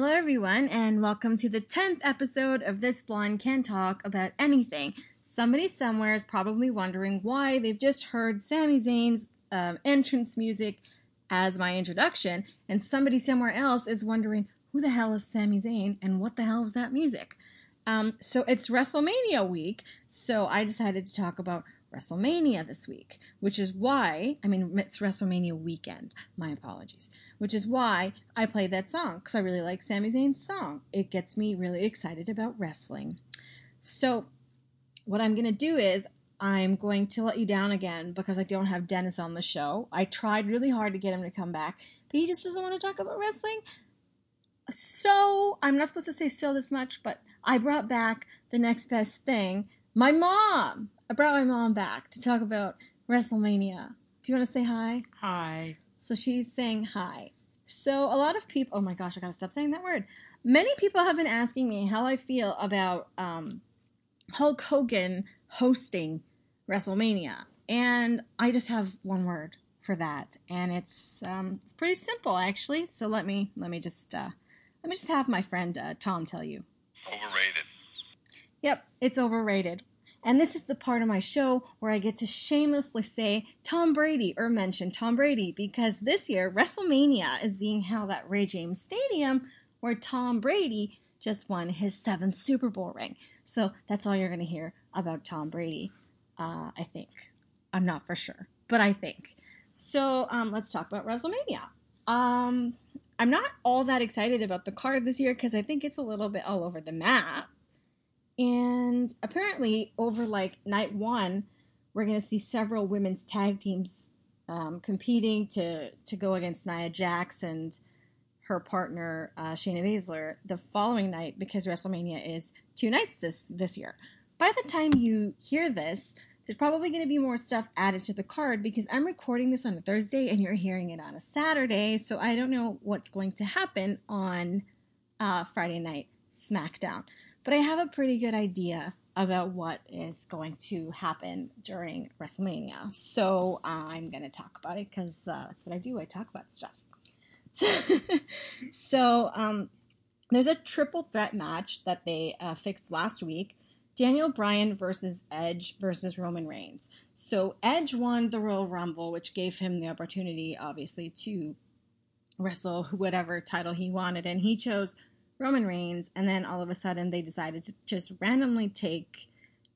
Hello, everyone, and welcome to the 10th episode of This Blonde Can Talk About Anything. Somebody somewhere is probably wondering why they've just heard Sami Zayn's um, entrance music as my introduction, and somebody somewhere else is wondering who the hell is Sami Zayn and what the hell is that music? Um, so it's WrestleMania week, so I decided to talk about WrestleMania this week, which is why, I mean, it's WrestleMania weekend. My apologies. Which is why I played that song, because I really like Sami Zayn's song. It gets me really excited about wrestling. So, what I'm going to do is, I'm going to let you down again because I don't have Dennis on the show. I tried really hard to get him to come back, but he just doesn't want to talk about wrestling. So, I'm not supposed to say so this much, but I brought back the next best thing my mom. I brought my mom back to talk about WrestleMania. Do you want to say hi? Hi. So she's saying hi. So a lot of people, oh my gosh, I gotta stop saying that word. Many people have been asking me how I feel about um, Hulk Hogan hosting WrestleMania, and I just have one word for that, and it's um, it's pretty simple actually. So let me let me just uh, let me just have my friend uh, Tom tell you. Overrated. Yep, it's overrated. And this is the part of my show where I get to shamelessly say Tom Brady or mention Tom Brady because this year WrestleMania is being held at Raymond James Stadium where Tom Brady just won his seventh Super Bowl ring. So that's all you're going to hear about Tom Brady, uh, I think. I'm not for sure, but I think. So um, let's talk about WrestleMania. Um, I'm not all that excited about the card this year because I think it's a little bit all over the map. And apparently, over like night one, we're going to see several women's tag teams um, competing to to go against Nia Jax and her partner uh, Shayna Baszler the following night because WrestleMania is two nights this this year. By the time you hear this, there's probably going to be more stuff added to the card because I'm recording this on a Thursday and you're hearing it on a Saturday, so I don't know what's going to happen on uh, Friday night SmackDown but I have a pretty good idea about what is going to happen during WrestleMania. So I'm going to talk about it because uh, that's what I do. I talk about stuff. So, so um, there's a triple threat match that they uh, fixed last week. Daniel Bryan versus Edge versus Roman Reigns. So Edge won the Royal Rumble, which gave him the opportunity, obviously, to wrestle whatever title he wanted, and he chose Roman Reigns, and then all of a sudden they decided to just randomly take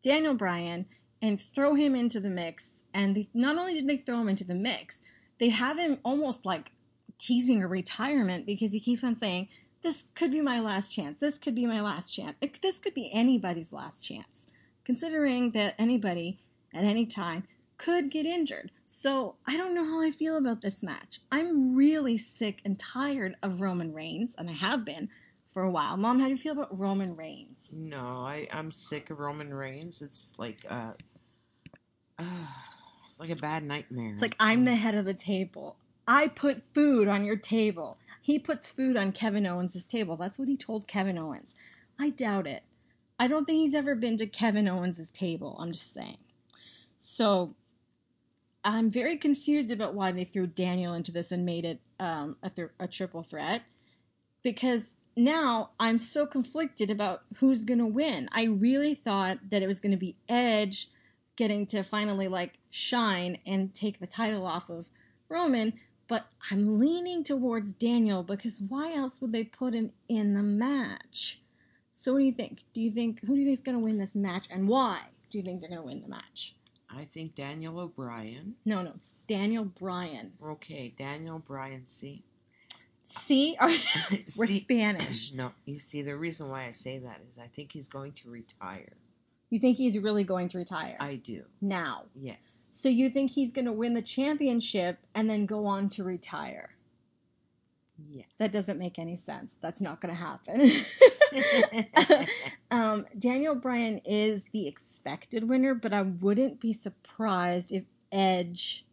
Daniel Bryan and throw him into the mix. And they, not only did they throw him into the mix, they have him almost like teasing a retirement because he keeps on saying, This could be my last chance. This could be my last chance. It, this could be anybody's last chance, considering that anybody at any time could get injured. So I don't know how I feel about this match. I'm really sick and tired of Roman Reigns, and I have been for a while. Mom, how do you feel about Roman Reigns? No, I I'm sick of Roman Reigns. It's like uh, uh it's like a bad nightmare. It's like I'm the head of the table. I put food on your table. He puts food on Kevin Owens' table. That's what he told Kevin Owens. I doubt it. I don't think he's ever been to Kevin Owens' table. I'm just saying. So I'm very confused about why they threw Daniel into this and made it um, a, th- a triple threat because now I'm so conflicted about who's going to win. I really thought that it was going to be Edge getting to finally like shine and take the title off of Roman, but I'm leaning towards Daniel because why else would they put him in the match? So what do you think? Do you think who do you think is going to win this match and why do you think they're going to win the match? I think Daniel O'Brien. No, no, it's Daniel Bryan. Okay, Daniel Bryan. See, See, we're see, Spanish. No, you see, the reason why I say that is I think he's going to retire. You think he's really going to retire? I do. Now. Yes. So you think he's going to win the championship and then go on to retire? Yes. That doesn't make any sense. That's not going to happen. um, Daniel Bryan is the expected winner, but I wouldn't be surprised if Edge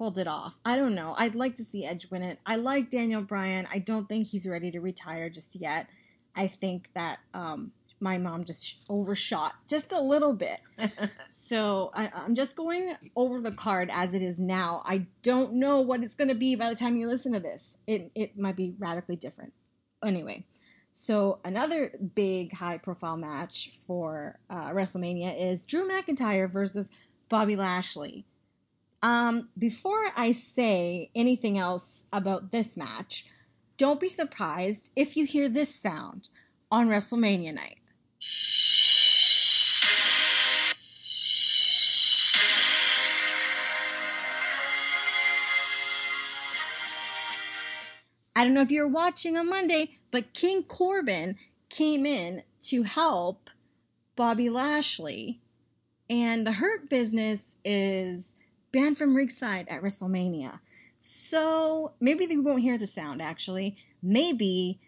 pulled it off. I don't know. I'd like to see Edge win it. I like Daniel Bryan. I don't think he's ready to retire just yet. I think that um, my mom just overshot just a little bit. so I, am just going over the card as it is now. I don't know what it's going to be by the time you listen to this. It, it might be radically different. anyway, so another big high profile match for uh, WrestleMania is Drew McIntyre versus Bobby Lashley. Um, before I say anything else about this match, don't be surprised if you hear this sound on WrestleMania night. I don't know if you're watching on Monday, but King Corbin came in to help Bobby Lashley. And the Hurt Business is banned from ringside at WrestleMania. So maybe they won't hear the sound actually. Maybe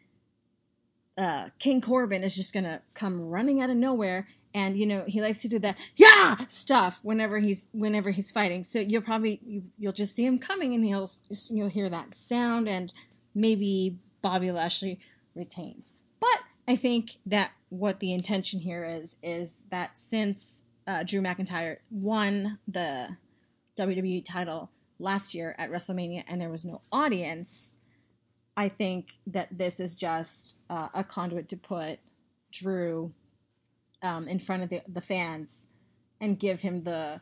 uh, King Corbin is just gonna come running out of nowhere and you know he likes to do that yeah stuff whenever he's whenever he's fighting so you'll probably you, you'll just see him coming and he'll you'll hear that sound and maybe Bobby Lashley retains. But I think that what the intention here is is that since uh, Drew McIntyre won the WWE title last year at WrestleMania and there was no audience, I think that this is just uh, a conduit to put Drew um, in front of the, the fans and give him the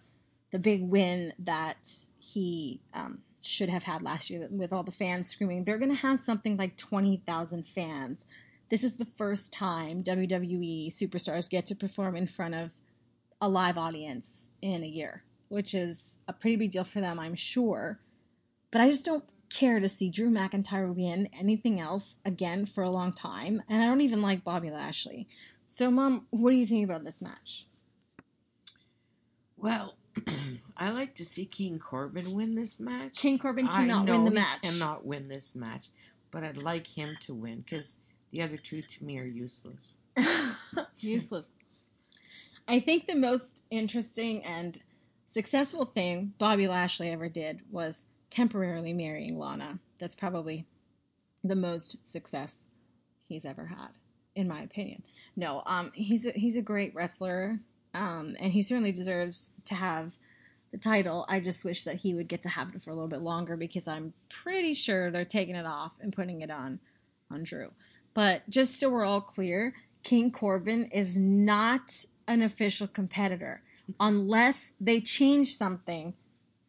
the big win that he um, should have had last year with all the fans screaming. They're going to have something like 20,000 fans. This is the first time WWE superstars get to perform in front of a live audience in a year, which is a pretty big deal for them, I'm sure. But I just don't care to see Drew McIntyre win anything else again for a long time, and I don't even like Bobby Lashley. So, Mom, what do you think about this match? Well, I like to see King Corbin win this match. King Corbin cannot win the match. cannot win this match, but I'd like him to win because the other two to me are useless. useless. I think the most interesting and successful thing Bobby Lashley ever did was temporarily marrying Lana. That's probably the most success he's ever had, in my opinion. No, um, he's a, he's a great wrestler, um, and he certainly deserves to have the title. I just wish that he would get to have it for a little bit longer because I'm pretty sure they're taking it off and putting it on on Drew. But just so we're all clear, King Corbin is not an official competitor unless they change something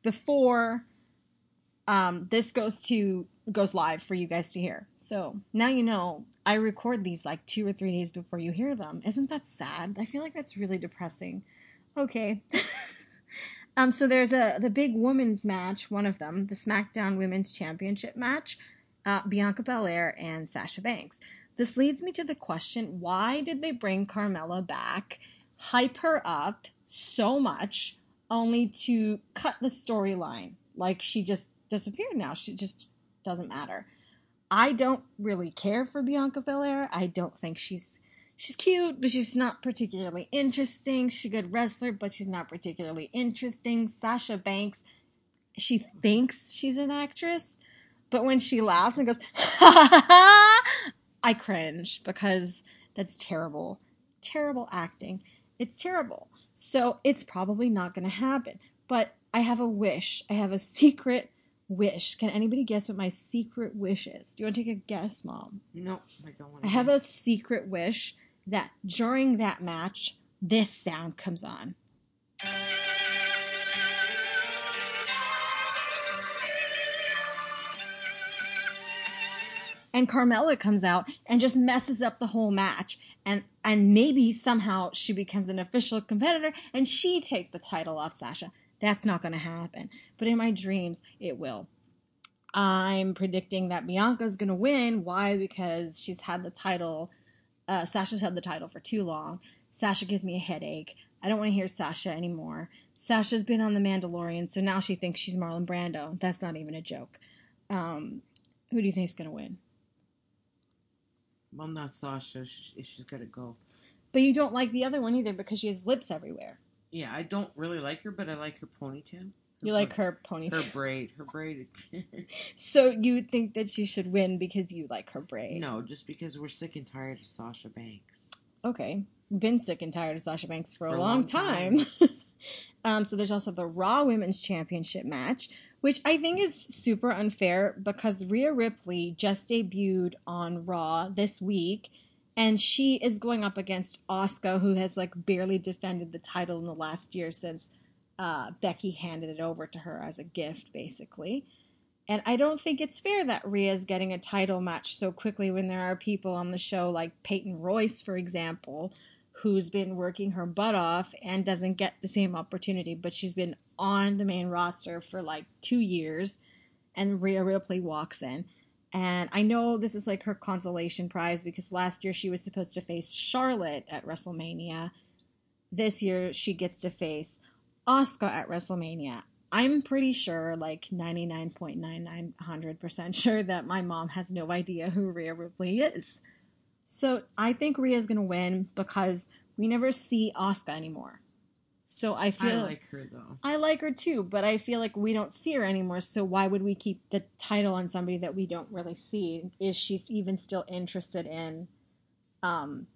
before um, this goes to goes live for you guys to hear. So now you know I record these like two or three days before you hear them. Isn't that sad? I feel like that's really depressing. Okay. um, so there's a the big women's match, one of them, the SmackDown Women's Championship match, uh, Bianca Belair and Sasha Banks. This leads me to the question: Why did they bring Carmella back, hype her up so much, only to cut the storyline? Like she just disappeared now. She just doesn't matter. I don't really care for Bianca Belair. I don't think she's she's cute, but she's not particularly interesting. She's a good wrestler, but she's not particularly interesting. Sasha Banks, she thinks she's an actress, but when she laughs and goes, I cringe because that's terrible. Terrible acting. It's terrible. So it's probably not going to happen. But I have a wish. I have a secret wish. Can anybody guess what my secret wish is? Do you want to take a guess, Mom? No, I don't want to. I have a secret wish that during that match, this sound comes on. and Carmella comes out and just messes up the whole match and and maybe somehow she becomes an official competitor and she takes the title off Sasha. That's not going to happen. But in my dreams, it will. I'm predicting that Bianca's going to win. Why? Because she's had the title. Uh, Sasha's had the title for too long. Sasha gives me a headache. I don't want to hear Sasha anymore. Sasha's been on The Mandalorian, so now she thinks she's Marlon Brando. That's not even a joke. Um, who do you think is going to win? Well, not Sasha if she's going to go. But you don't like the other one either because she has lips everywhere. Yeah, I don't really like her, but I like her ponytail. Her you like her ponytail? Her braid. Her braid. so you think that she should win because you like her braid? No, just because we're sick and tired of Sasha Banks. Okay. Been sick and tired of Sasha Banks for, for a, long, long time. time. Um, so there's also the Raw Women's Championship match, which I think is super unfair because Rhea Ripley just debuted on Raw this week, and she is going up against Asuka who has like barely defended the title in the last year since uh, Becky handed it over to her as a gift, basically. And I don't think it's fair that Rhea's getting a title match so quickly when there are people on the show like Peyton Royce, for example, who's been working her butt off and doesn't get the same opportunity, but she's been on the main roster for like two years, and Rhea Ripley walks in. And I know this is like her consolation prize because last year she was supposed to face Charlotte at WrestleMania. This year she gets to face Asuka at WrestleMania. I'm pretty sure, like 99.9900% sure, that my mom has no idea who Rhea Ripley is. So I think Rhea's gonna win because we never see Asuka anymore. So I feel I like her though. I like her too, but I feel like we don't see her anymore. So why would we keep the title on somebody that we don't really see? Is she even still interested in, um,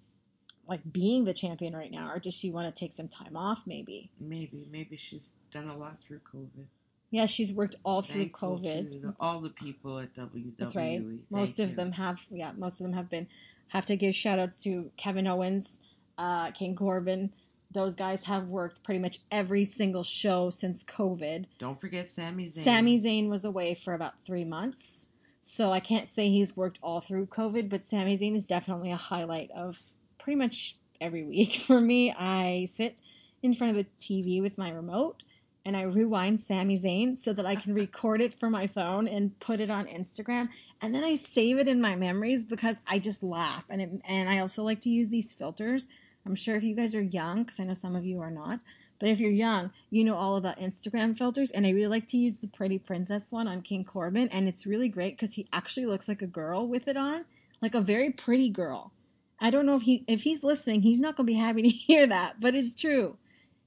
like being the champion right now, or does she want to take some time off? Maybe. Maybe, maybe she's done a lot through COVID. Yeah, she's worked all through Thankful COVID. the- all the people at WWE. That's right. Most Thank of you. them have, yeah, most of them have been. Have to give shout outs to Kevin Owens, uh, King Corbin. Those guys have worked pretty much every single show since COVID. Don't forget Sami Zayn. Sami Zayn was away for about three months, so I can't say he's worked all through COVID, but Sami Zayn is definitely a highlight of pretty much every week for me. I sit in front of the TV with my remote and I rewind Sami Zayn so that I can record it for my phone and put it on Instagram, and then I save it in my memories because I just laugh, and it, and I also like to use these filters. I'm sure if you guys are young, because I know some of you are not, but if you're young, you know all about Instagram filters, and I really like to use the Pretty Princess one on King Corbin, and it's really great because he actually looks like a girl with it on, like a very pretty girl. I don't know if he if he's listening, he's not gonna be happy to hear that, but it's true.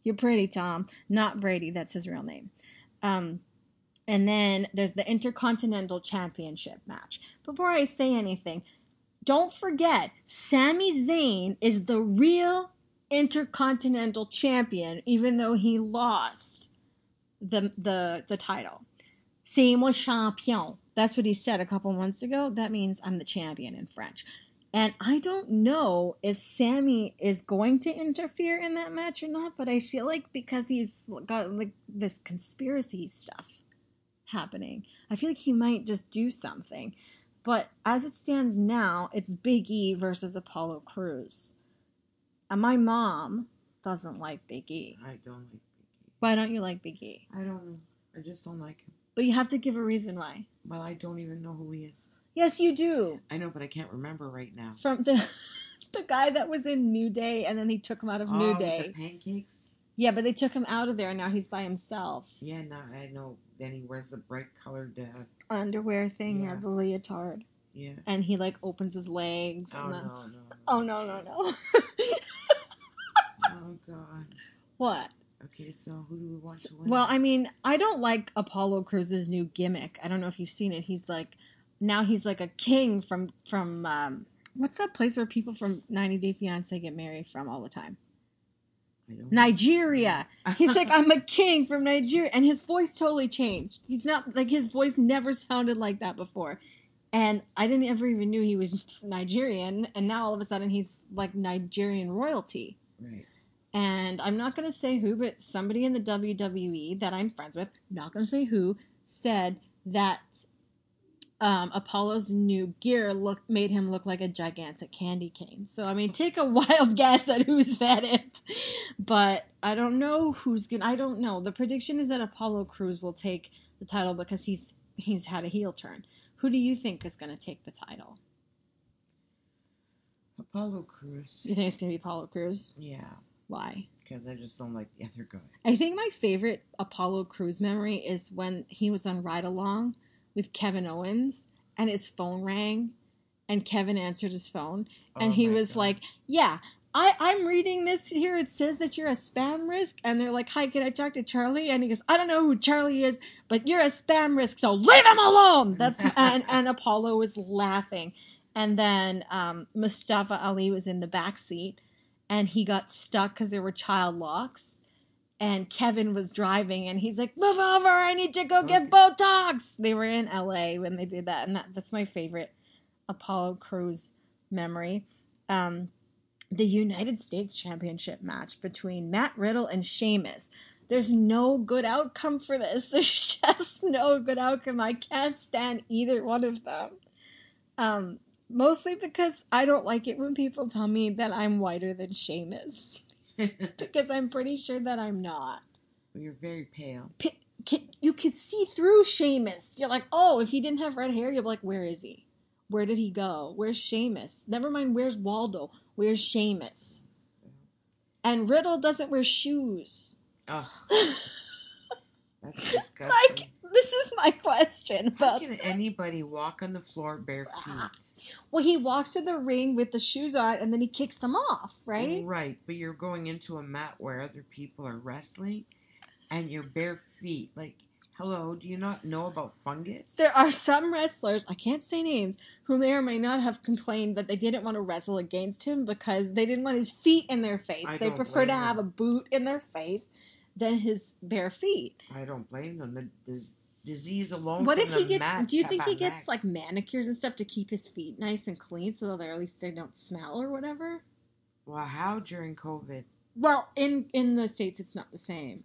You're pretty, Tom. Not Brady. That's his real name. Um, and then there's the Intercontinental Championship match. Before I say anything, don't forget, Sami Zayn is the real Intercontinental Champion, even though he lost the the the title. C'est mon champion. That's what he said a couple months ago. That means I'm the champion in French. And I don't know if Sami is going to interfere in that match or not, but I feel like because he's got like this conspiracy stuff happening, I feel like he might just do something. But as it stands now, it's Big E versus Apollo Crews. And my mom doesn't like Big E. I don't like Big E. Why don't you like Big E? I don't know. I just don't like him. But you have to give a reason why. Well, I don't even know who he is. Yes, you do. I know, but I can't remember right now. From the the guy that was in New Day and then they took him out of oh, New Day. the pancakes. Yeah, but they took him out of there and now he's by himself. Yeah, now I know. Then he wears the bright colored. Uh, Underwear thing, yeah. The leotard. yeah. And he like opens his legs Oh and no, then no, no. Oh no no no. Oh god. what? Okay, so who do we want to win? Well, I mean, I don't like Apollo Crews's new gimmick. I don't know if you've seen it. He's like now he's like a king from from um what's that place where people from 90 Day Fiance get married from all the time? Nigeria. He's like, I'm a king from Nigeria. And his voice totally changed. He's not like his voice never sounded like that before. And I didn't ever even knew he was Nigerian. And now all of a sudden he's like Nigerian royalty. right. And I'm not going to say who, but somebody in the WWE that I'm friends with, not going to say who, said that um, Apollo's new gear look made him look like a gigantic candy cane. So I mean, take a wild guess at who said it, but I don't know who's gonna. I don't know. The prediction is that Apollo Crews will take the title because he's he's had a heel turn. Who do you think is going to take the title? Apollo Crews. You think it's going to be Apollo Crews? Yeah, Why? because I just don't like the other guy. I think my favorite Apollo Crews memory is when he was on Ride Along with Kevin Owens and his phone rang and Kevin answered his phone and Oh he was God. like, Yeah, I, I'm reading this here. It says that you're a spam risk. And they're like, Hi, can I talk to Charlie? And he goes, I don't know who Charlie is, but you're a spam risk, so leave him alone. That's and, and Apollo was laughing. And then um, Mustafa Ali was in the back seat and he got stuck because there were child locks and Kevin was driving, and he's like, "Move over! I need to go get Botox." They were in L.A. when they did that, and that, that's my favorite Apollo Crews memory. Um, the United States Championship match between Matt Riddle and Sheamus. There's no good outcome for this. There's just no good outcome. I can't stand either one of them. Um, mostly because I don't like it when people tell me that I'm whiter than Sheamus. because I'm pretty sure that I'm not. You're very pale. P- can, you could see through Sheamus. You're like, oh, if he didn't have red hair, you're like, where is he? Where did he go? Where's Sheamus? Never mind, where's Waldo? Where's Sheamus? And Riddle doesn't wear shoes. Ugh. That's disgusting. like, this is my question How can anybody walk on the floor bare Ah, feet? Well, he walks to the ring with the shoes on and then he kicks them off, right? Right, but you're going into a mat where other people are wrestling and you're bare feet. Like, hello, do you not know about fungus? There are some wrestlers, I can't say names, who may or may not have complained that they didn't want to wrestle against him because they didn't want his feet in their face. I they prefer to blame have a boot in their face than his bare feet. I don't blame them. The, the disease alone. What if he gets? mat do you think he gets like manicures and stuff to keep his feet nice and clean, so that at least they don't smell or whatever? Well, how during COVID? Well, in in the states, it's not the same.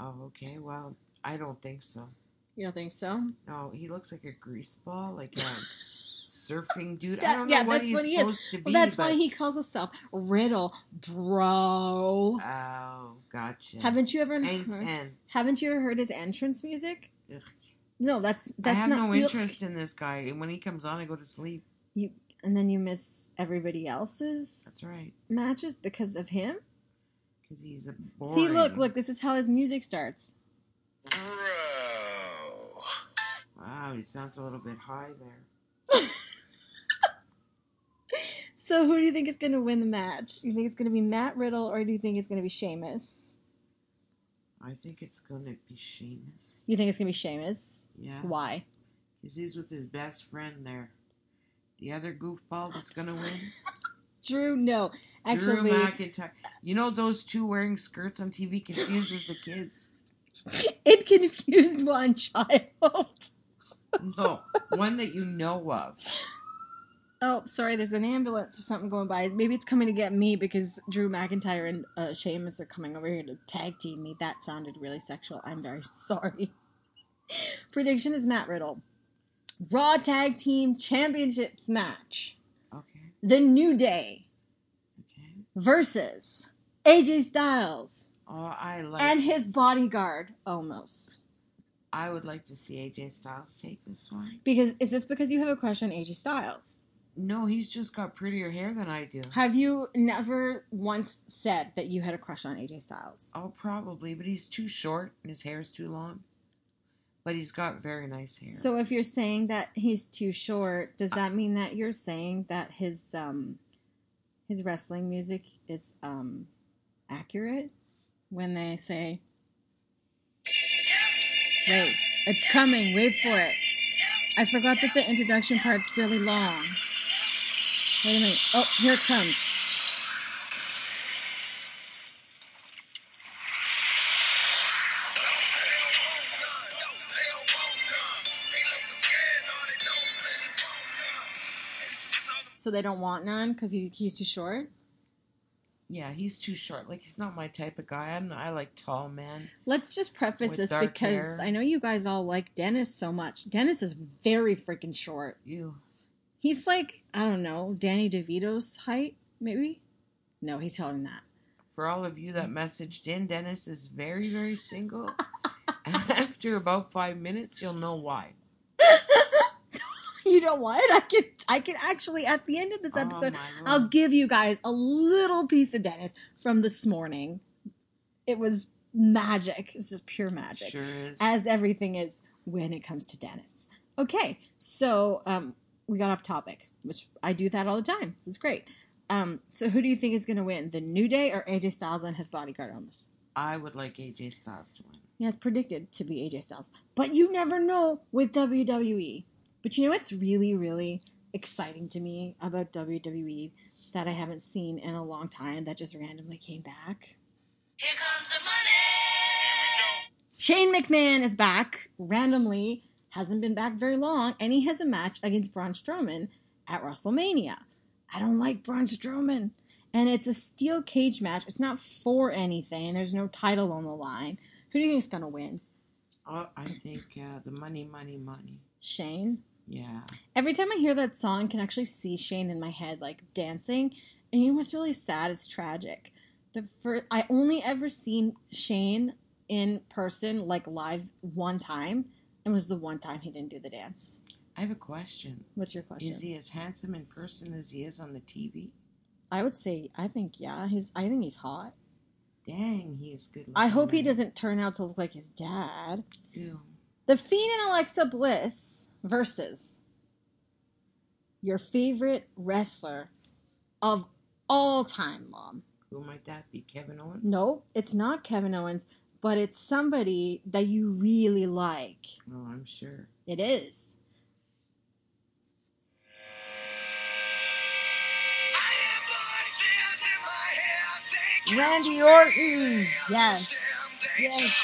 Oh, okay. Well, I don't think so. You don't think so? No, he looks like a grease ball, like a surfing dude. I don't know yeah, what he's what he is. supposed to be. Well, that's but... why he calls himself Riddle, bro. Oh, gotcha. Haven't you ever heard, haven't you ever heard his entrance music? Ugh. No, that's I that's have not. no interest in this guy, and when he comes on, I go to sleep. You and then you miss everybody else's That's right, matches because of him. because he's a boring. See, look, look. This is how his music starts. Bro. Wow, he sounds a little bit high there. So, who do you think is going to win the match? You think it's going to be Matt Riddle, or do you think it's going to be Sheamus? I think it's gonna be Sheamus. You think it's going to be Sheamus? Yeah, Why? because he's with his best friend there. The other goofball that's gonna win, Drew? No, Actually, Drew McIntyre. You know those two wearing skirts on TV confuses the kids. it confused one child. No, one that you know of. Oh, sorry. There's an ambulance or something going by. Maybe it's coming to get me because Drew McIntyre and uh, Sheamus are coming over here to tag team me. That sounded really sexual. I'm very sorry. Prediction is Matt Riddle. Raw Tag Team Championships match. Okay, The New Day okay. versus AJ Styles Oh, I like. and his bodyguard, almost. I would like to see AJ Styles take this one. Because is this because you have a crush on AJ Styles? No, he's just got prettier hair than I do. Have you never once said that you had a crush on AJ Styles? Oh, probably, but he's too short and his hair's too long. But he's got very nice hair. So if you're saying that he's too short, does that mean that you're saying that his um his wrestling music is um accurate when they say Wait, it's coming, wait for it. I forgot that the introduction part's really long. Wait a minute. Oh, here it comes. So they don't want none because he, he's too short? yeah, he's too short. Like he's not my type of guy. I'm, I like tall men. Let's just preface this because hair. I know you guys all like Dennis so much. Dennis is very freaking short. You. He's like, I don't know, Danny DeVito's height, maybe? No, he's taller than that. For all of you that messaged in, Dennis is very, very single. after about five minutes, you'll know why. you know what? I can I can actually at the end of this episode oh, I'll give you guys a little piece of Dennis from this morning. It was magic. It's just pure magic. Sure is. As everything is when it comes to Dennis. Okay, so um we got off topic, which I do that all the time. So it's great. Um, so who do you think is going to win, the New Day or AJ Styles and his bodyguard almost? I would like AJ Styles to win. Yeah, it's predicted to be AJ Styles, but you never know with WWE. But you know what's really, really exciting to me about WWE that I haven't seen in a long time that just randomly came back? Here comes the money. Shane McMahon is back randomly, hasn't been back very long, and he has a match against Braun Strowman at WrestleMania. I don't like Braun Strowman. And it's a steel cage match. It's not for anything. There's no title on the line. Who do you think is gonna win? Oh, I think uh, the money, money, money. Shane. Yeah. Every time I hear that song, I can actually see Shane in my head, like dancing. And you know what's really sad? It's tragic. The first, I only ever seen Shane in person, like live, one time, and was the one time he didn't do the dance. I have a question. What's your question? Is he as handsome in person as he is on the TV? I would say, I think, yeah, he's. I think he's hot. Dang, he is good. Looking. I hope he doesn't turn out to look like his dad. Ew. The Fiend and Alexa Bliss versus your favorite wrestler of all time, Mom. Who might that be? Kevin Owens? No, it's not Kevin Owens, but it's somebody that you really like. Oh, I'm sure. It is. Randy Orton. Yes. Yes.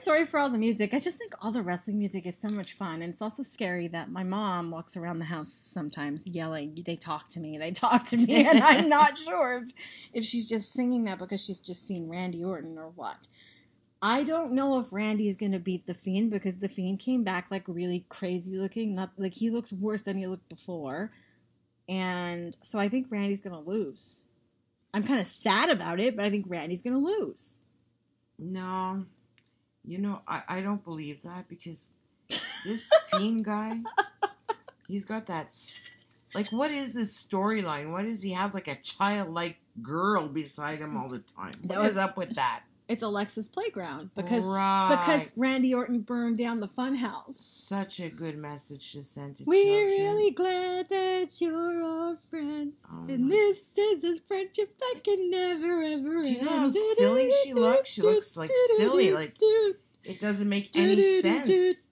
Sorry for all the music. I just think all the wrestling music is so much fun. And it's also scary that my mom walks around the house sometimes yelling, They talk to me, they talk to me. And I'm not sure if, if she's just singing that because she's just seen Randy Orton or what. I don't know if Randy's going to beat The Fiend because The Fiend came back like really crazy looking. Not like he looks worse than he looked before. And so I think Randy's going to lose. I'm kind of sad about it, but I think Randy's going to lose. No. You know, I, I don't believe that because this Fiend guy, he's got that. Like, what is this storyline? Why does he have like a childlike girl beside him all the time? That What is was- up with that? It's Alexa's playground because right. because Randy Orton burned down the funhouse. such a good message to send to We're children. really glad that you're all friends. Oh And this is a friendship that can never ever end. Do you know how silly she looks? She looks, like, silly, like, It doesn't make any sense.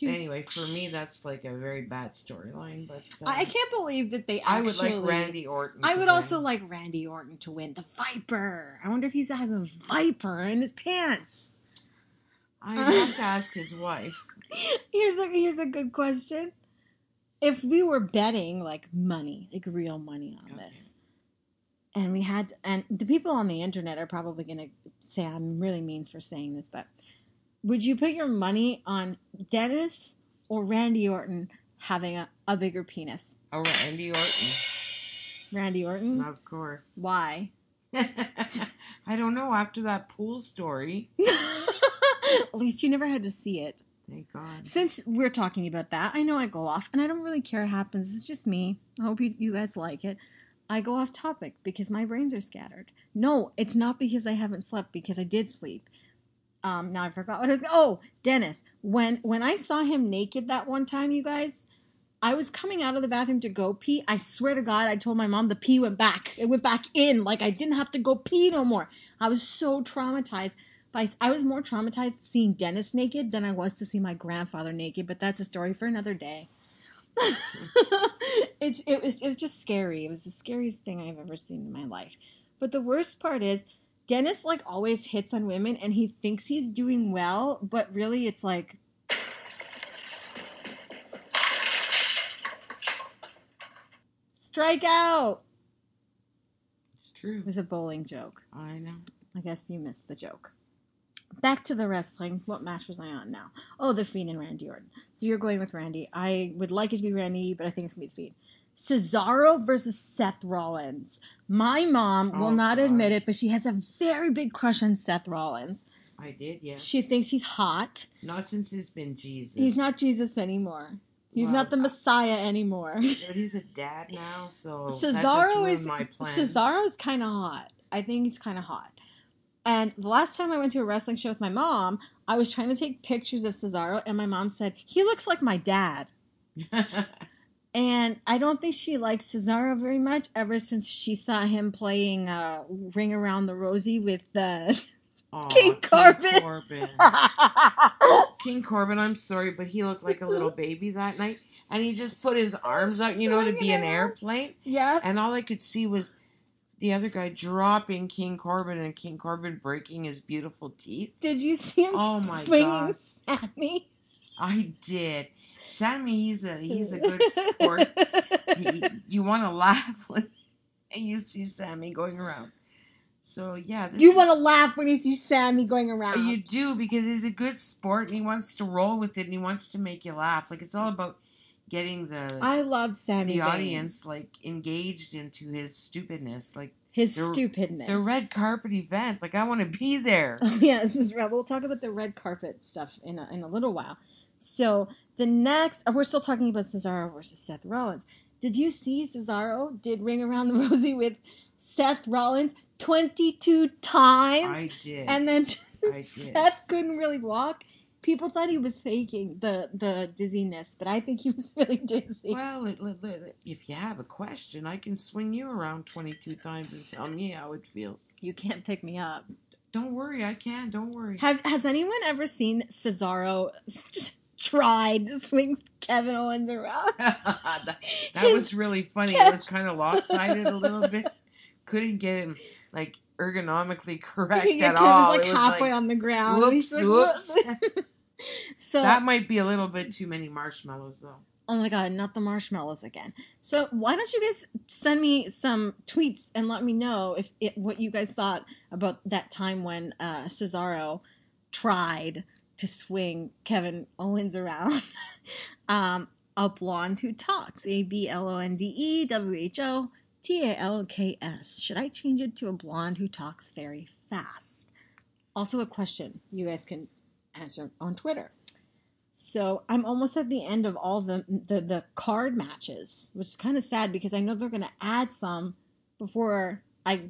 Anyway, for me, that's like a very bad storyline. But uh, I can't believe that they Actually, I would like Randy Orton. I to would win. also like Randy Orton to win the Viper. I wonder if he has a Viper in his pants. I have to ask his wife. Here's a here's a good question. If we were betting like money, like real money on Okay. this, and we had and the people on the internet are probably gonna say I'm really mean for saying this, but would you put your money on Dennis or Randy Orton having a, a bigger penis? Oh, Randy Orton, Randy Orton? of course. Why? I don't know. After that pool story, At least you never had to see it. thank God. Since we're talking about that, I know I go off, and I don't really care what happens. It's just me. I hope you, you guys like it. I go off topic because my brains are scattered. No, it's not because I haven't slept, because I did sleep. Um, now I forgot what I was. Oh, Dennis. When when I saw him naked that one time, you guys, I was coming out of the bathroom to go pee. I swear to God, I told my mom the pee went back. It went back in. Like I didn't have to go pee no more. I was so traumatized. By, I was more traumatized seeing Dennis naked than I was to see my grandfather naked, but that's a story for another day. it's it was it was just scary. It was the scariest thing I've ever seen in my life. But the worst part is Dennis like always hits on women and he thinks he's doing well, but really it's like strike out. It's true. It was a bowling joke. I know. I guess you missed the joke. Back to the wrestling. What match was I on now? Oh, the Fiend and Randy Orton. So you're going with Randy. I would like it to be Randy, but I think it's gonna be the Fiend. Cesaro versus Seth Rollins. My mom will Oh, not God. admit it, but she has a very big crush on Seth Rollins. I did, yes. She thinks he's hot. Not since he's been Jesus. He's not Jesus anymore. He's Well, not the Messiah anymore. But he's a dad now, so Cesaro is. Cesaro's kind of hot. I think he's kind of hot. And the last time I went to a wrestling show with my mom, I was trying to take pictures of Cesaro, and my mom said he looks like my dad. And I don't think she likes Cesaro very much ever since she saw him playing uh, Ring Around the Rosie with uh, Aw, King Corbin. Corbin. King Corbin, I'm sorry, but he looked like a little baby that night. And he just put his arms out, you know, to be an airplane. yeah. And all I could see was the other guy dropping King Corbin and King Corbin breaking his beautiful teeth. Did you see him Oh my swinging God. Sami? I did. Sami, he's a he's a good sport. He, you want to laugh when you see Sami going around. So yeah, you want to laugh when you see Sami going around. You do because he's a good sport and he wants to roll with it and he wants to make you laugh. Like it's all about getting the I love Sami. the Zayn. audience like engaged into his stupidness. Like His the- stupidness. the red carpet event. Like I want to be there. Oh yeah, this is red. We'll talk about the red carpet stuff in a, in a little while. So the next, uh, we're still talking about Cesaro versus Seth Rollins. Did you see Cesaro did ring around the rosy with Seth Rollins twenty two times, I did. and then did. Seth couldn't really walk. People thought he was faking the the dizziness, but I think he was really dizzy. well, if you have a question, I can swing you around 22 times and tell me how it feels. You can't pick me up. Don't worry, I can. Don't worry. Have has anyone ever seen Cesaro tried to swing Kevin Owens around? that that was really funny. It was kind of lopsided a little bit. Couldn't get him like ergonomically correct Yeah, at Kevin's all. like halfway like, on the ground. Whoops, whoops. so, that might be a little bit too many marshmallows, though. oh my god, not the marshmallows again. So, why don't you guys send me some tweets and let me know if it, what you guys thought about that time when uh, Cesaro tried to swing Kevin Owens around. um, a blonde who talks. A B L O N D E W H O T A L K S. Should I change it to a blonde who talks very fast? Also, a question you guys can answer on Twitter. So I'm almost at the end of all the the, the card matches, which is kind of sad because I know they're going to add some before I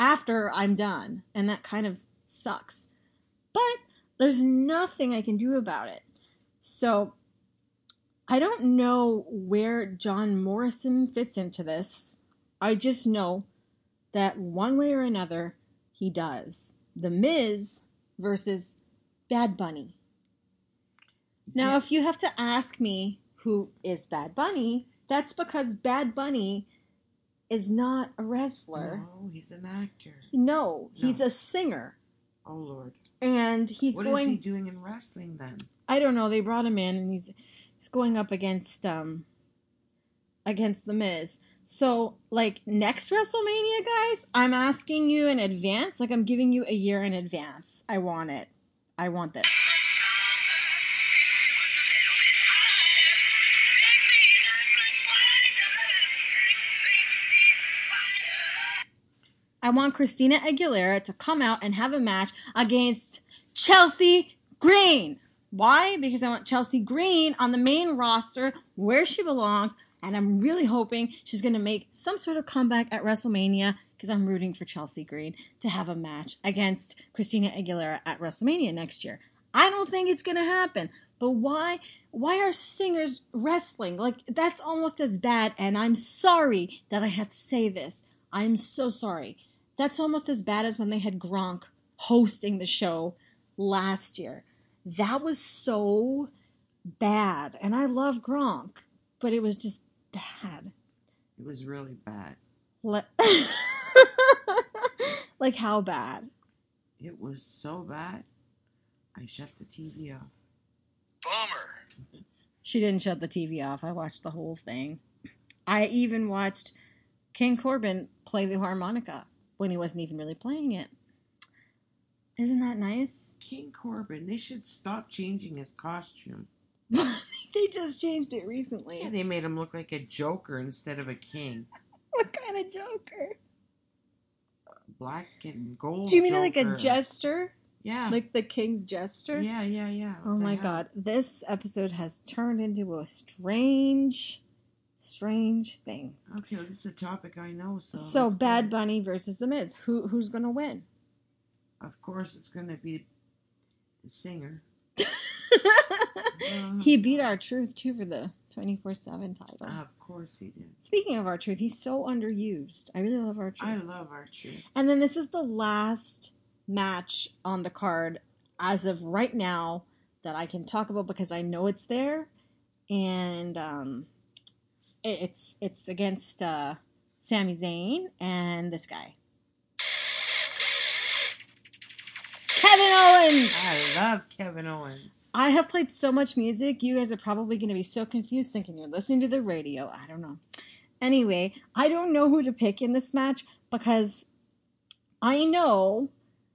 after I'm done, and that kind of sucks. But there's nothing I can do about it. So I don't know where John Morrison fits into this. I just know that one way or another, he does. The Miz versus Bad Bunny. Now, Yeah. if you have to ask me who is Bad Bunny, that's because Bad Bunny is not a wrestler. No, he's an actor. No, he's a singer. Oh Lord, And he's what is going he doing in wrestling then? I don't know. They brought him in, and he's he's going up against um against the Miz. So like next WrestleMania, guys, I'm asking you in advance. Like I'm giving you a year in advance. I want it. I want this. I want Christina Aguilera to come out and have a match against Chelsea Green. Why? Because I want Chelsea Green on the main roster where she belongs, and I'm really hoping she's going to make some sort of comeback at WrestleMania because I'm rooting for Chelsea Green to have a match against Christina Aguilera at WrestleMania next year. I don't think it's going to happen. But why why are singers wrestling? Like that's almost as bad and I'm sorry that I have to say this. I'm so sorry. That's almost as bad as when they had Gronk hosting the show last year. That was so bad. And I love Gronk, but it was just bad. It was really bad. Le- like how bad? It was so bad. I shut the TV off. Bummer. She didn't shut the TV off. I watched the whole thing. I even watched King Corbin play the harmonica when he wasn't even really playing it. Isn't that nice? King Corbin, they should stop changing his costume. they just changed it recently. Yeah, they made him look like a joker instead of a king. what kind of Joker? Black and gold. Do you mean like a jester? Yeah. Like the king's jester? yeah, yeah, yeah. Oh What the my god. This episode has turned into a strange, strange thing. Okay, well, this is a topic I know. So, So Bad go. Bunny versus The Miz. Who who's gonna win? Of course, it's going to be the singer. he beat R-Truth too for the 24-7 title. Of course, he did. Speaking of R-Truth, he's so underused. I really love R-Truth. I love Archie. and then this is the last match on the card as of right now that I can talk about because I know it's there, and um, it's it's against uh, Sami Zayn and this guy. Kevin Owens! I love Kevin Owens. I have played so much music, you guys are probably going to be so confused thinking you're listening to the radio. I don't know. Anyway, I don't know who to pick in this match because I know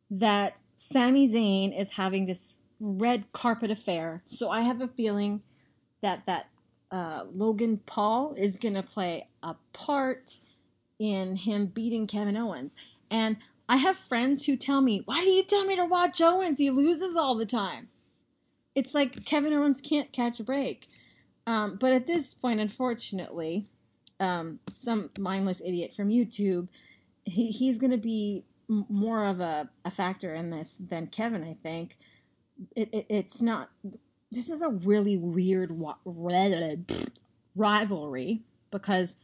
that Sami Zayn is having this red carpet affair. So I have a feeling that that uh, Logan Paul is going to play a part in him beating Kevin Owens. And I have friends who tell me, "Why do you tell me to watch Owens? He loses all the time." It's like Kevin Owens can't catch a break. Um, but at this point, unfortunately, um, some mindless idiot from YouTube, he, he's going to be m- more of a, a factor in this than Kevin, I think. It, it, it's not. This is a really weird wa- rivalry because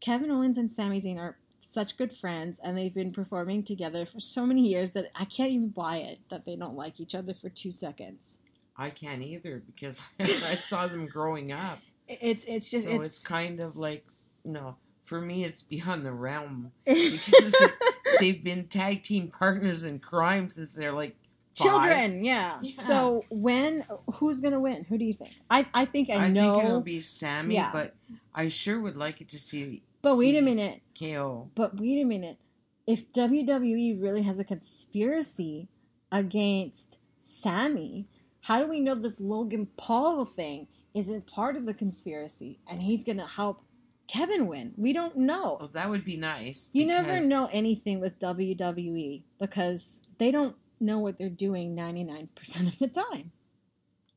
Kevin Owens and Sami Zayn are such good friends and they've been performing together for so many years that I can't even buy it that they don't like each other for two seconds. I can't either because I saw them growing up. It's it's just so it's, it's, kind of like no. For me, it's beyond the realm because they've been tag team partners in crime since they're like five. children. Yeah. Yeah. So when who's gonna win? Who do you think? I I think I, I know. think it'll be Sami, Yeah. but I sure would like it to see. but wait a minute. KO. But wait a minute. If WWE really has a conspiracy against Sami, how do we know this Logan Paul thing isn't part of the conspiracy and he's to help Kevin win? We don't know. That would be nice. You never know anything with WWE because they don't know what they're doing 99% of the time.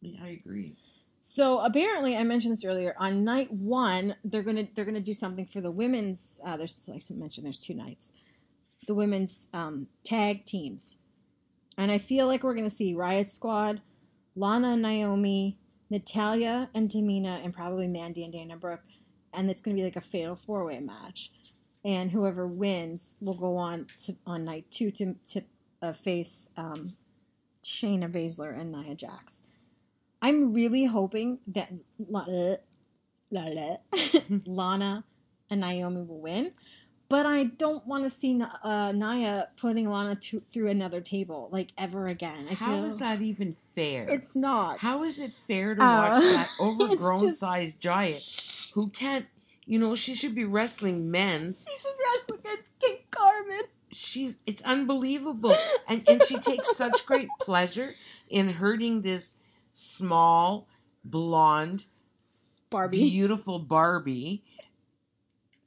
Yeah, I agree. So apparently, I mentioned this earlier. On night one, they're gonna they're gonna do something for the women's. Uh, there's like I mentioned, there's two nights, the women's um, tag teams, and I feel like we're gonna see Riot Squad, Lana and Naomi, Natalya and Tamina, and probably Mandy and Dana Brooke, and it's gonna be like a fatal four way match, and whoever wins will go on to, on night two to to uh, face um, Shayna Baszler and Nia Jax. I'm really hoping that La- Lana and Naomi will win, but I don't want to see uh, Nia putting Lana to, through another table like ever again. I How feel is that even fair? It's not. How is it fair to Uh, watch that overgrown just- sized giant who can't? You know, she should be wrestling men's. She should wrestle against King Carmen. She's it's unbelievable, and and she takes such great pleasure in hurting this small, blonde, Barbie. beautiful Barbie.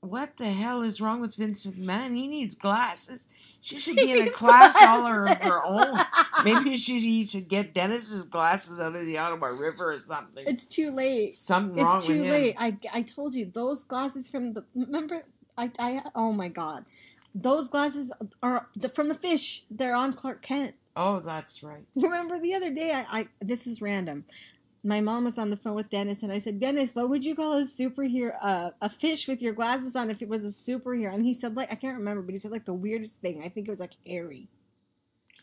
What the hell is wrong with Vince McMahon? He needs glasses. She should be in a class all of her own. Maybe she he should get Dennis's glasses out of the Ottawa River or something. It's too late. Something wrong It's too with him. late. I, I told you those glasses from the remember I I oh my god, those glasses are the, from the fish. They're on Clark Kent. Oh, that's right. Remember the other day? I, I this is random. My mom was on the phone with Dennis, and I said, "Dennis, what would you call a superhero? Uh, a fish with your glasses on if it was a superhero?" And he said, "Like I can't remember, but he said like the weirdest thing. I think it was like hairy."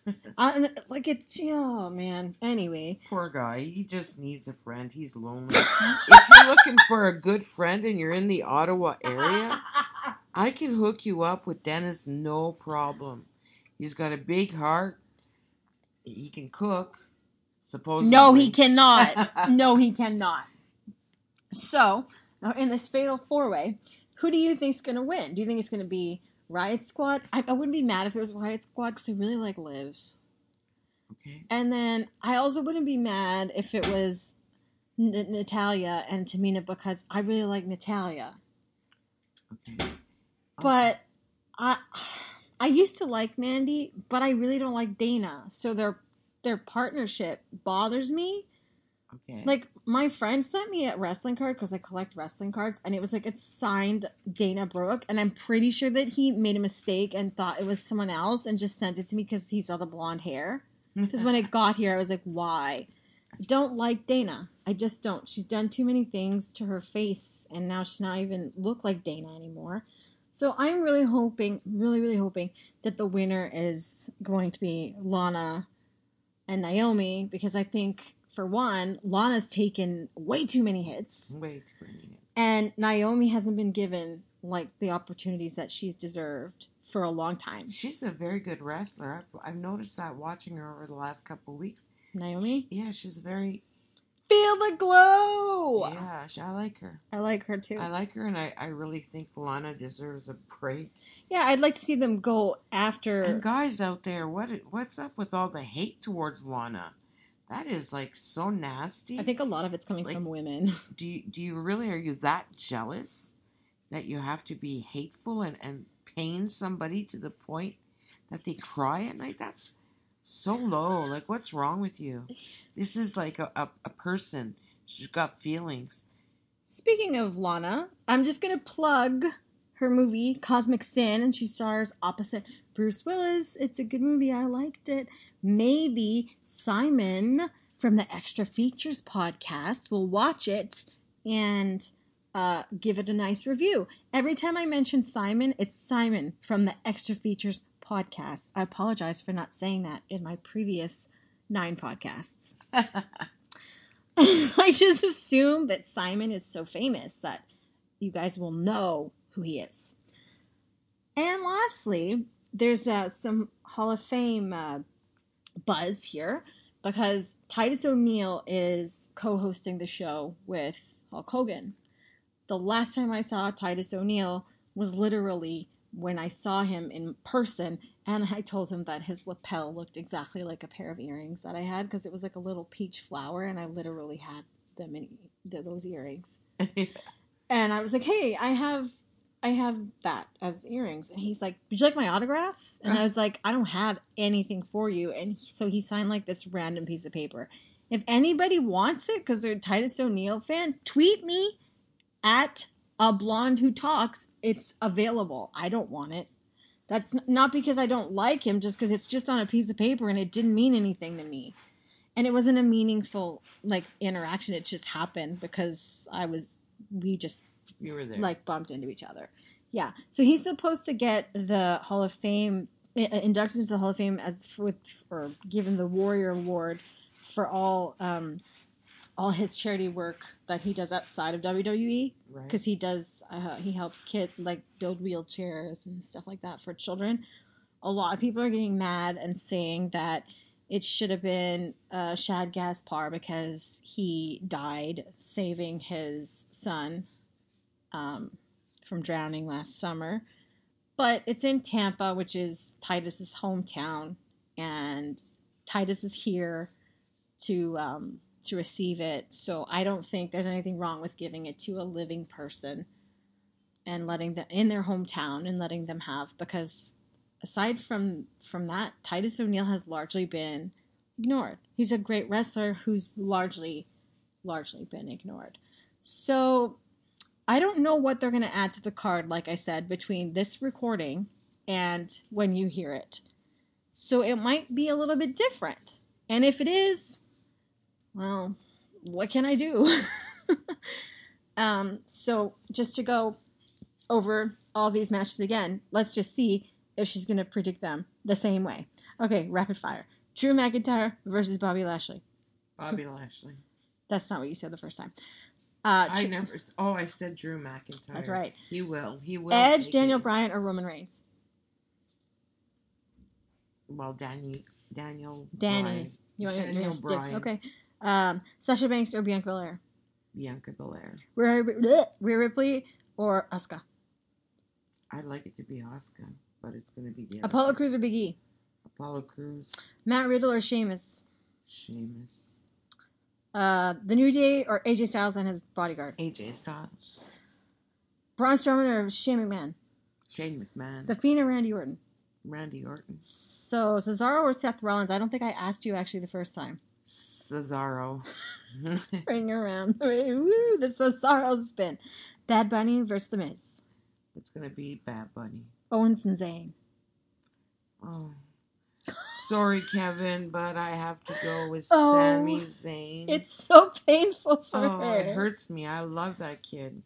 uh, like it's oh man. Anyway, Poor guy. He just needs a friend. He's lonely. if you're looking for a good friend and you're in the Ottawa area, I can hook you up with Dennis no problem. He's got a big heart. He can cook. Supposedly. No, he cannot. no, he cannot. So, in this fatal four way, who do you think's going to win? Do you think it's going to be Riot Squad? I, I wouldn't be mad if it was Riot Squad because I really like Liv. Okay. And then I also wouldn't be mad if it was N- Natalya and Tamina because I really like Natalya. Okay. But I I used to like Mandy, but I really don't like Dana. So their their partnership bothers me. Okay. Like my friend sent me a wrestling card because I collect wrestling cards, and it was like it's signed Dana Brooke, and I'm pretty sure that he made a mistake and thought it was someone else and just sent it to me because he saw the blonde hair. Because when it got here, I was like, why? Don't like Dana. I just don't. She's done too many things to her face, and now she's not even look like Dana anymore. So I'm really hoping, really, really hoping that the winner is going to be Lana and Naomi because I think, for one, Lana's taken way too many hits, Wait for a minute. and Naomi hasn't been given like the opportunities that she's deserved for a long time. She's a very good wrestler. I've, I've noticed that watching her over the last couple of weeks. Naomi. Yeah, she's very. Feel the glow. Yeah, I like her. I like her too. I like her, and I, I really think Lana deserves a break. yeah, I'd like to see them go after. And guys out there, what what's up with all the hate towards Lana? That is like so nasty. I think a lot of it's coming Like- from women. do you, do you really are you that jealous that you have to be hateful and, and pain somebody to the point that they cry at night? That's so low. Like what's wrong with you? This is like a, a, a person. She's got feelings. Speaking of Lana, I'm just gonna plug her movie Cosmic Sin, and she stars opposite Bruce Willis. It's a good movie. I liked it. Maybe Simon from the Extra Features podcast will watch it and uh, give it a nice review. Every time I mention Simon, it's Simon from the Extra Features podcast. I apologize for not saying that in my previous nine podcasts. I just assume that Simon is so famous that you guys will know who he is. And lastly, there's uh, some Hall of Fame uh, buzz here because Titus O'Neil is co hosting the show with Hulk Hogan. The last time I saw Titus O'Neil was literally when I saw him in person, and I told him that his lapel looked exactly like a pair of earrings that I had because it was like a little peach flower, and I literally had them in the, those earrings. And I was like, "Hey, I have, I have that as earrings." And he's like, "Would you like my autograph?" And I was like, "I don't have anything for you." And he, so he signed like this random piece of paper. If anybody wants it because they're a Titus O'Neil fan, tweet me at a blonde who talks. It's available. I don't want it. That's not because I don't like him, just because it's just on a piece of paper and it didn't mean anything to me. And it wasn't a meaningful like interaction. It just happened because I was we just you were there. like bumped into each other. Yeah. So he's supposed to get the Hall of Fame uh, inducted into the Hall of Fame as for, or given the Warrior Award for all um, all his charity work that he does outside of WWE right? because he does uh, he helps kids like build wheelchairs and stuff like that for children. A lot of people are getting mad and saying that it should have been uh, Shad Gaspard because he died saving his son um, from drowning last summer. But it's in Tampa, which is Titus's hometown, and Titus is here to um, to receive it. So I don't think there's anything wrong with giving it to a living person and letting them in their hometown and letting them have because aside from from that, Titus O'Neil has largely been ignored. He's a great wrestler who's largely largely been ignored. So I don't know what they're going to add to the card like I said between this recording and when you hear it. So it might be a little bit different. And if it is, well, what can I do? um, so just to go over all these matches again, let's just see if she's going to predict them the same way. Okay, rapid fire. Drew McIntyre versus Bobby Lashley. Bobby Lashley. That's not what you said the first time. Uh, I Tr- never. Oh, I said Drew McIntyre. That's right. He will. He will. Edge, Daniel it. Bryan, or Roman Reigns. Well, Danny. Daniel. Danny. Bryan. You want Daniel you're gonna stick- Bryan. Okay. Um, Sasha Banks or Bianca Belair. Bianca Belair. Rhea, bleh, Rhea Ripley or Asuka. I'd like it to be Oscar, but it's going to be the Apollo one. Crews or Big E. Apollo Crews. Matt Riddle or Sheamus. Sheamus. Uh, the New Day or AJ Styles and his bodyguard. AJ Styles. Braun Strowman or Shane McMahon. Shane McMahon. The Fiend or Randy Orton. Randy Orton. So Cesaro or Seth Rollins. I don't think I asked you actually the first time. Cesaro. Ring around. Woo, the Cesaro spin. Bad Bunny versus The Miz. it's going to be Bad Bunny. Owens and Zayn. Oh. Sorry, Kevin, but I have to go with Oh, Sami Zayn. It's so painful for oh, her. it hurts me. I love that kid.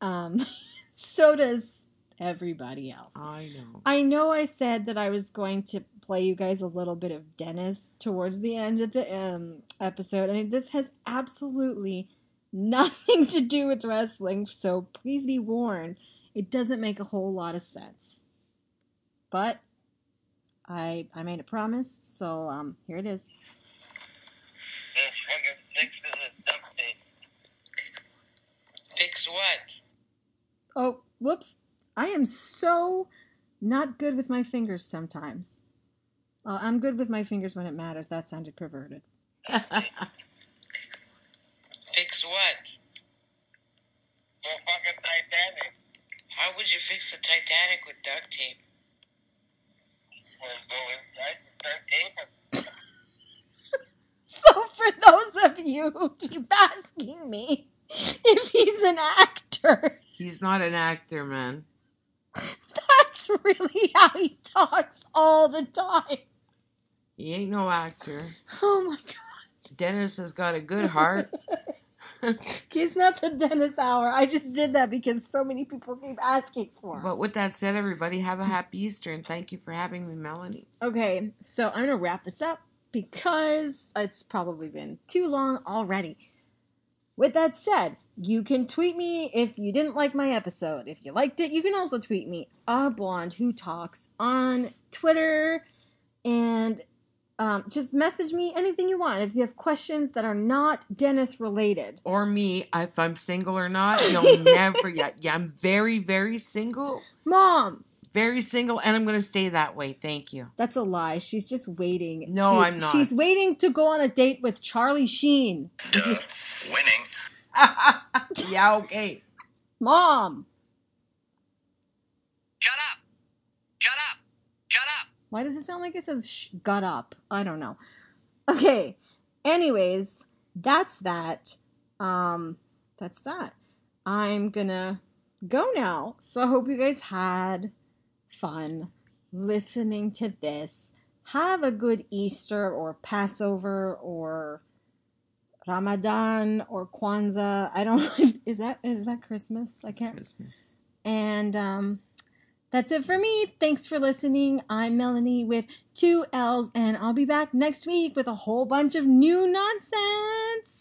Um, so does everybody else. I know. I know I said that I was going to play you guys a little bit of Dennis towards the end of the um, episode. I mean, this has absolutely nothing to do with wrestling, so please be warned. It doesn't make a whole lot of sense. But I I made a promise, so um here it is. This fucking fix is duct tape. Fix what? Oh, whoops. I am so not good with my fingers sometimes. Uh, I'm good with my fingers when it matters. That sounded perverted. Fix what? The fucking Titanic. How would you fix the Titanic with duct tape? Let's go inside and start taping. So, for those of you who keep asking me if he's an actor, He's not an actor, man. that's really how he talks all the time. He ain't no actor. Oh my god. Dennis has got a good heart. He's not the Dennis Hour. I just did that because so many people keep asking for him. but with that said, everybody have a happy Easter and thank you for having me, Mellanie. Okay, so I'm gonna wrap this up because it's probably been too long already. With that said, you can tweet me if you didn't like my episode. If you liked it, you can also tweet me, a blonde who talks, on Twitter, and um, just message me anything you want. If you have questions that are not Dennis related, Or me, if I'm single or not, you'll never. Yeah, yeah, I'm very, very single. Mom, Very single, and I'm going to stay that way. Thank you. that's a lie. She's just waiting. No, to- I'm not. She's waiting to go on a date with Charlie Sheen. Duh. Winning. Yeah, okay. Mom. Shut up. Shut up. Shut up. Why does it sound like it says sh- got up? I don't know. Okay. Anyways, that's that. Um, that's that. I'm gonna go now. So I hope you guys had fun listening to this. Have a good Easter or Passover or Ramadan or Kwanzaa. I don't is that is that Christmas? I can't Christmas. and um, that's it for me. Thanks for listening. I'm Mellanie with two L's, and I'll be back next week with a whole bunch of new nonsense.